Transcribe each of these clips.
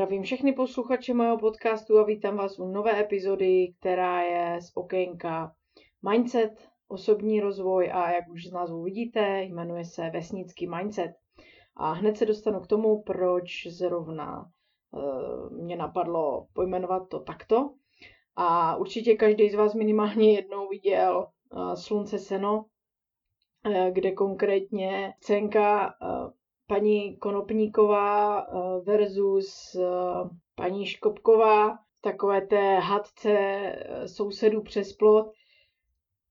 Zdravím všechny posluchače mého podcastu a vítám vás u nové epizody, která je z okénka Mindset, osobní rozvoj a jak už z názvu vidíte, jmenuje se Vesnický mindset. A hned se dostanu k tomu, proč zrovna uh, mě napadlo pojmenovat to takto. A určitě každý z vás minimálně jednou viděl uh, Slunce seno, uh, kde konkrétně cenka paní Konopníková eh, versus eh, paní Škopková, takové té hadce eh, sousedů přes plot,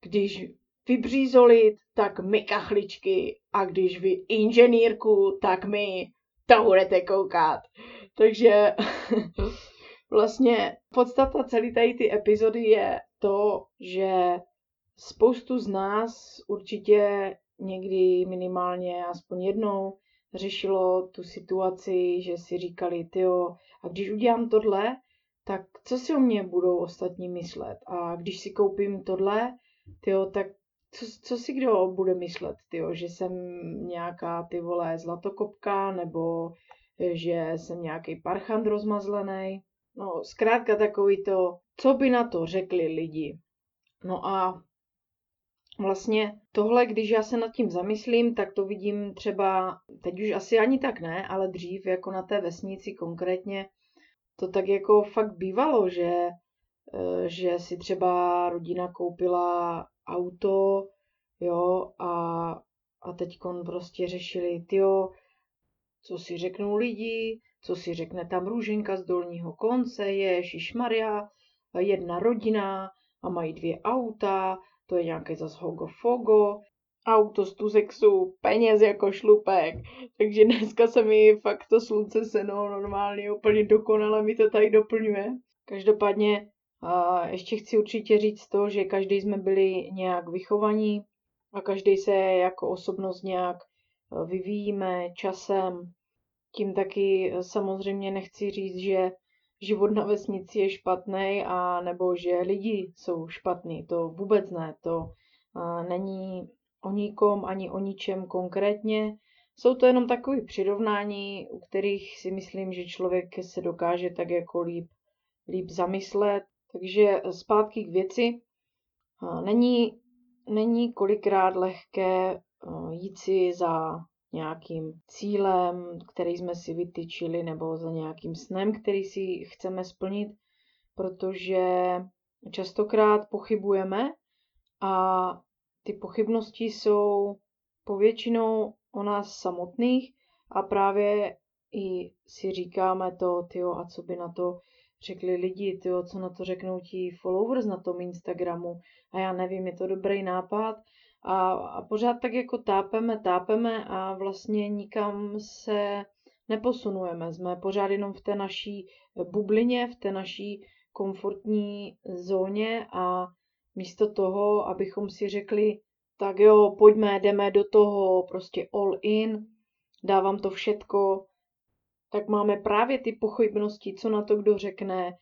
když vybřízolit, tak my kachličky a když vy inženýrku, tak my to budete koukat. Takže vlastně podstata celé tady ty epizody je to, že spoustu z nás určitě někdy minimálně aspoň jednou řešilo tu situaci, že si říkali, tyjo, a když udělám tohle, tak co si o mě budou ostatní myslet? A když si koupím tohle, tyjo, tak co, co si kdo bude myslet, tyjo, že jsem nějaká ty vole zlatokopka, nebo že jsem nějaký parchant rozmazlený. No, zkrátka takový to, co by na to řekli lidi. No a vlastně tohle, když já se nad tím zamyslím, tak to vidím třeba, teď už asi ani tak ne, ale dřív jako na té vesnici konkrétně, to tak jako fakt bývalo, že, eh, že si třeba rodina koupila auto, jo, a, a teď prostě řešili, tyjo, co si řeknou lidi, co si řekne tam růženka z dolního konce, je Maria, jedna rodina a mají dvě auta to je nějaké zas hogo fogo, auto z Tuzexu, peněz jako šlupek. Takže dneska se mi fakt to slunce seno normálně úplně dokonale mi to tady doplňuje. Každopádně a ještě chci určitě říct to, že každý jsme byli nějak vychovaní a každý se jako osobnost nějak e, vyvíjíme časem. Tím taky e, samozřejmě nechci říct, že život na vesnici je špatný a nebo že lidi jsou špatní. To vůbec ne. To není o nikom ani o ničem konkrétně. Jsou to jenom takové přirovnání, u kterých si myslím, že člověk se dokáže tak jako líp, líp zamyslet. Takže zpátky k věci. Není, není kolikrát lehké jít si za nějakým cílem, který jsme si vytyčili, nebo za nějakým snem, který si chceme splnit, protože častokrát pochybujeme a ty pochybnosti jsou povětšinou o nás samotných a právě i si říkáme to, tyjo, a co by na to řekli lidi, tyjo, co na to řeknou ti followers na tom Instagramu? A já nevím, je to dobrý nápad a, a pořád tak jako tápeme, tápeme a vlastně nikam se neposunujeme. Jsme pořád jenom v té naší bublině, v té naší komfortní zóně a místo toho, abychom si řekli, tak jo, pojďme, jdeme do toho, prostě all in, dávám to všetko, tak máme právě ty pochybnosti, co na to kdo řekne,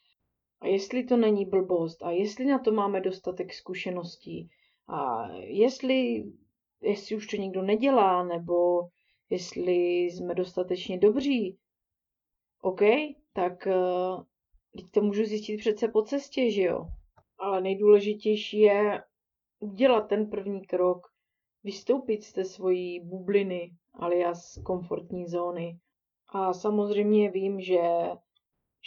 a jestli to není blbost, a jestli na to máme dostatek zkušeností, a jestli, jestli už to někdo nedělá, nebo jestli jsme dostatečně dobří, OK, tak uh, to můžu zjistit přece po cestě, že jo? Ale nejdůležitější je udělat ten první krok, vystoupit z té svojí bubliny, alias komfortní zóny. A samozřejmě vím, že,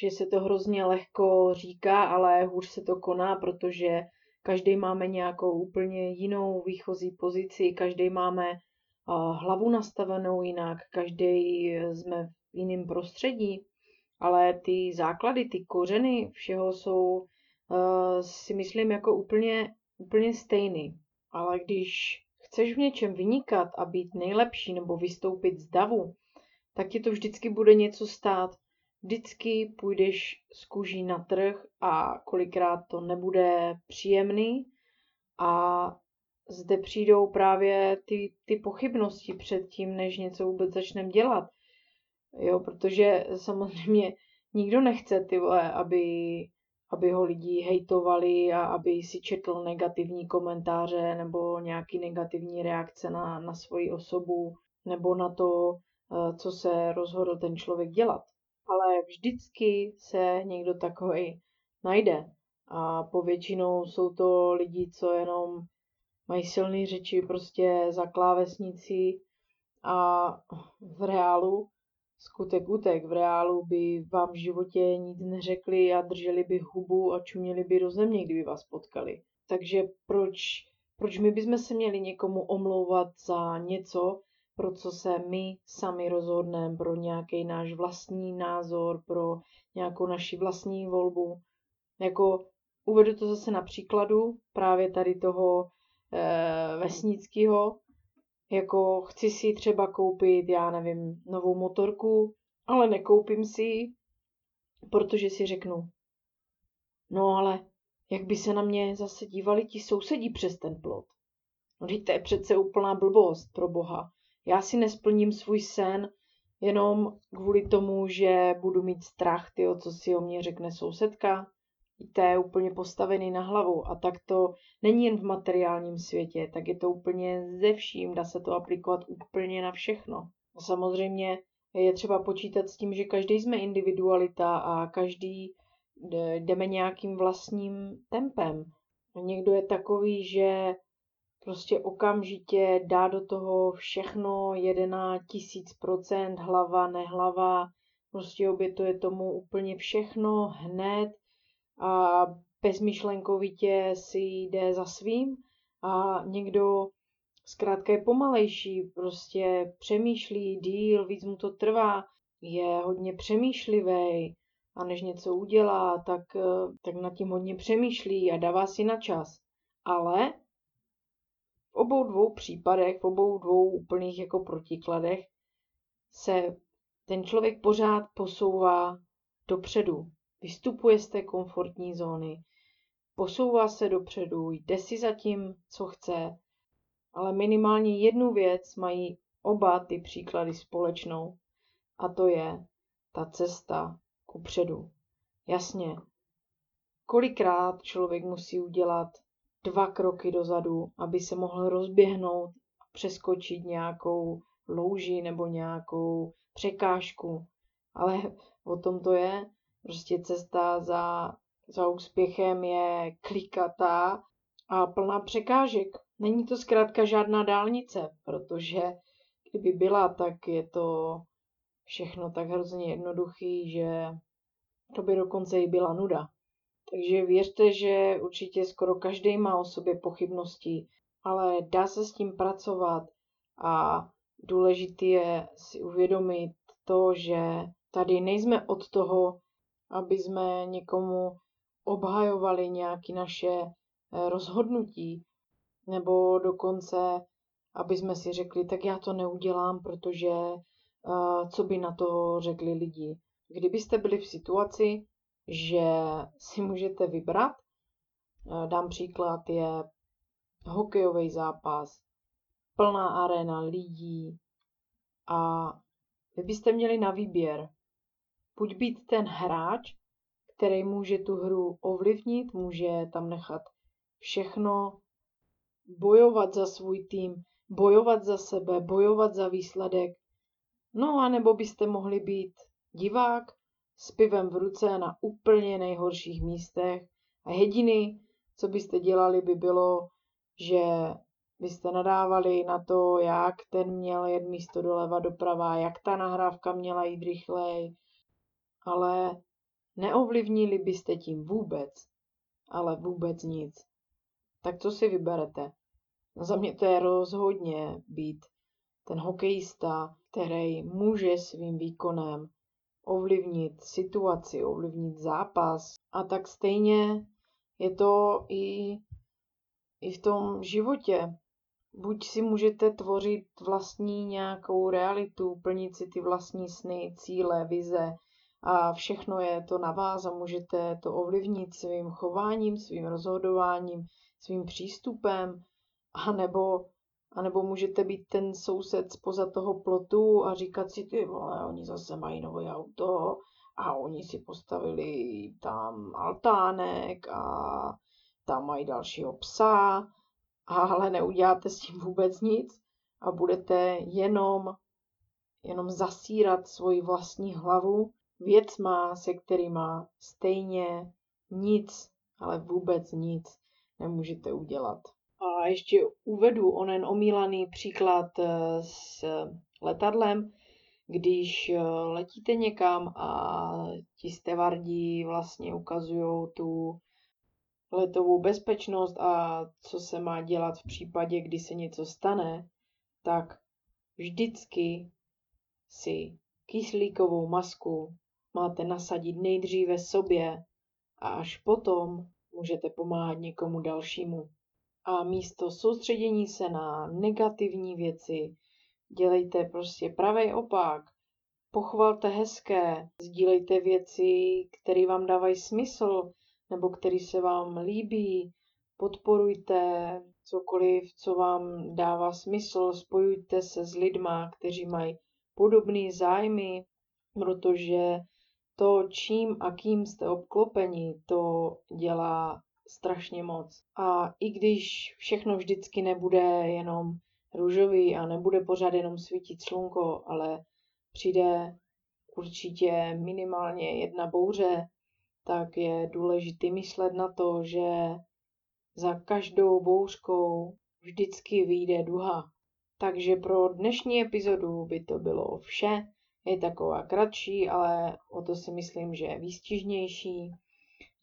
že se to hrozně lehko říká, ale hůř se to koná, protože každý máme nějakou úplně jinou výchozí pozici, každý máme hlavu nastavenou jinak, každý jsme v jiném prostředí, ale ty základy, ty kořeny všeho jsou si myslím jako úplně, úplně stejný. Ale když chceš v něčem vynikat a být nejlepší nebo vystoupit z davu, tak ti to vždycky bude něco stát vždycky půjdeš z kůží na trh a kolikrát to nebude příjemný a zde přijdou právě ty, ty pochybnosti před tím, než něco vůbec začneme dělat. Jo, protože samozřejmě nikdo nechce ty vole, aby, aby ho lidi hejtovali a aby si četl negativní komentáře nebo nějaký negativní reakce na, na svoji osobu nebo na to, eh, co se rozhodl ten člověk dělat. Ale vždycky se někdo takový najde. A povětšinou jsou to lidi, co jenom mají silné řeči prostě za klávesnicí a v reálu skutek utek. V reálu by vám v životě nic neřekli a drželi by hubu a čuměli by do země, kdyby vás potkali. Takže proč, proč my bychom se měli někomu omlouvat za něco, pro co se my sami rozhodneme, pro nějaký náš vlastní názor, pro nějakou naši vlastní volbu. Jako uvedu to zase na příkladu právě tady toho e, vesnického, jako chci si třeba koupit, já nevím, novou motorku, ale nekoupím si ji, protože si řeknu, no ale jak by se na mě zase dívali ti sousedí přes ten plot. No to je přece úplná blbost, pro boha. Já si nesplním svůj sen jenom kvůli tomu, že budu mít strach, tyjo, co si o mě řekne sousedka to je úplně postavený na hlavu a tak to není jen v materiálním světě, tak je to úplně ze vším, dá se to aplikovat úplně na všechno. A samozřejmě je třeba počítat s tím, že každý jsme individualita a každý jdeme nějakým vlastním tempem. Někdo je takový, že prostě okamžitě dá do toho všechno, jede na tisíc procent, hlava, nehlava, prostě obětuje tomu úplně všechno hned, a bezmyšlenkovitě si jde za svým a někdo zkrátka je pomalejší, prostě přemýšlí díl, víc mu to trvá, je hodně přemýšlivý a než něco udělá, tak, tak nad tím hodně přemýšlí a dává si na čas. Ale v obou dvou případech, v obou dvou úplných jako protikladech se ten člověk pořád posouvá dopředu. Vystupuje z té komfortní zóny, posouvá se dopředu, jde si za tím, co chce, ale minimálně jednu věc mají oba ty příklady společnou a to je ta cesta ku předu. Jasně, kolikrát člověk musí udělat dva kroky dozadu, aby se mohl rozběhnout a přeskočit nějakou louži nebo nějakou překážku. Ale o tom to je, Prostě cesta za, za úspěchem je klikatá a plná překážek. Není to zkrátka žádná dálnice, protože kdyby byla, tak je to všechno tak hrozně jednoduchý, že to by dokonce i byla nuda. Takže věřte, že určitě skoro každý má o sobě pochybnosti, ale dá se s tím pracovat a důležité je si uvědomit to, že tady nejsme od toho, aby jsme někomu obhajovali nějaké naše eh, rozhodnutí, nebo dokonce, aby jsme si řekli, tak já to neudělám, protože uh, co by na to řekli lidi. Kdybyste byli v situaci, že si můžete vybrat, uh, dám příklad, je hokejový zápas, plná arena lidí a vy byste měli na výběr, buď být ten hráč, který může tu hru ovlivnit, může tam nechat všechno, bojovat za svůj tým, bojovat za sebe, bojovat za výsledek. No a nebo byste mohli být divák s pivem v ruce na úplně nejhorších místech a jediný, co byste dělali, by bylo, že byste nadávali na to, jak ten měl jet místo doleva doprava, jak ta nahrávka měla jít rychleji, ale neovlivnili byste tím vůbec, ale vůbec nic. Tak co si vyberete? No za mě to je rozhodně být ten hokejista, který může svým výkonem ovlivnit situaci, ovlivnit zápas. A tak stejně je to i, i v tom životě. Buď si můžete tvořit vlastní nějakou realitu, plnit si ty vlastní sny, cíle, vize, a všechno je to na vás a můžete to ovlivnit svým chováním, svým rozhodováním, svým přístupem, anebo, anebo můžete být ten soused spoza toho plotu a říkat si, ty vole, oni zase mají nové auto a oni si postavili tam altánek a tam mají dalšího psa, ale neuděláte s tím vůbec nic a budete jenom, jenom zasírat svoji vlastní hlavu věcma, se kterýma stejně nic, ale vůbec nic nemůžete udělat. A ještě uvedu onen omílaný příklad eh, s letadlem, když eh, letíte někam a ti stevardí vlastně ukazují tu letovou bezpečnost a co se má dělat v případě, kdy se něco stane, tak vždycky si kyslíkovou masku máte nasadit nejdříve sobě a až potom můžete pomáhat někomu dalšímu. A místo soustředění se na negativní věci, dělejte prostě pravý opak. Pochvalte hezké, sdílejte věci, které vám dávají smysl, nebo které se vám líbí, podporujte cokoliv, co vám dává smysl, spojujte se s lidma, kteří mají podobné zájmy, protože to, čím a kým jste obklopeni, to dělá strašně moc. A i když všechno vždycky nebude jenom růžový a nebude pořád jenom svítit slunko, ale přijde určitě minimálně jedna bouře, tak je důležité myslet na to, že za každou bouřkou vždycky vyjde duha. Takže pro dnešní epizodu by to bylo vše. Je taková kratší, ale o to si myslím, že je výstižnější.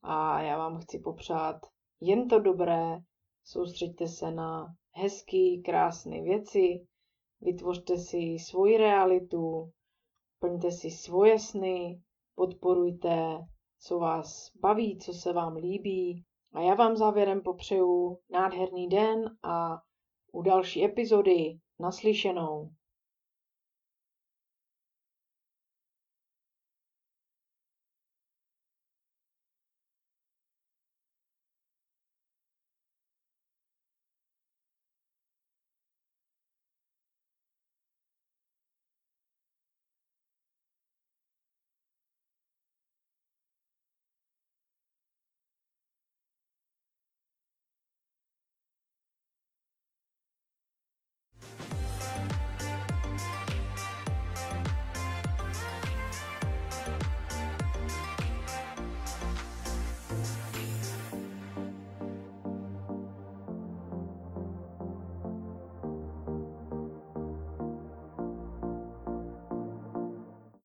A já vám chci popřát jen to dobré, soustřeďte se na hezký, krásné věci, vytvořte si svoji realitu, plňte si svoje sny, podporujte, co vás baví, co se vám líbí. A já vám závěrem popřeju nádherný den a u další epizody. Naslyšenou.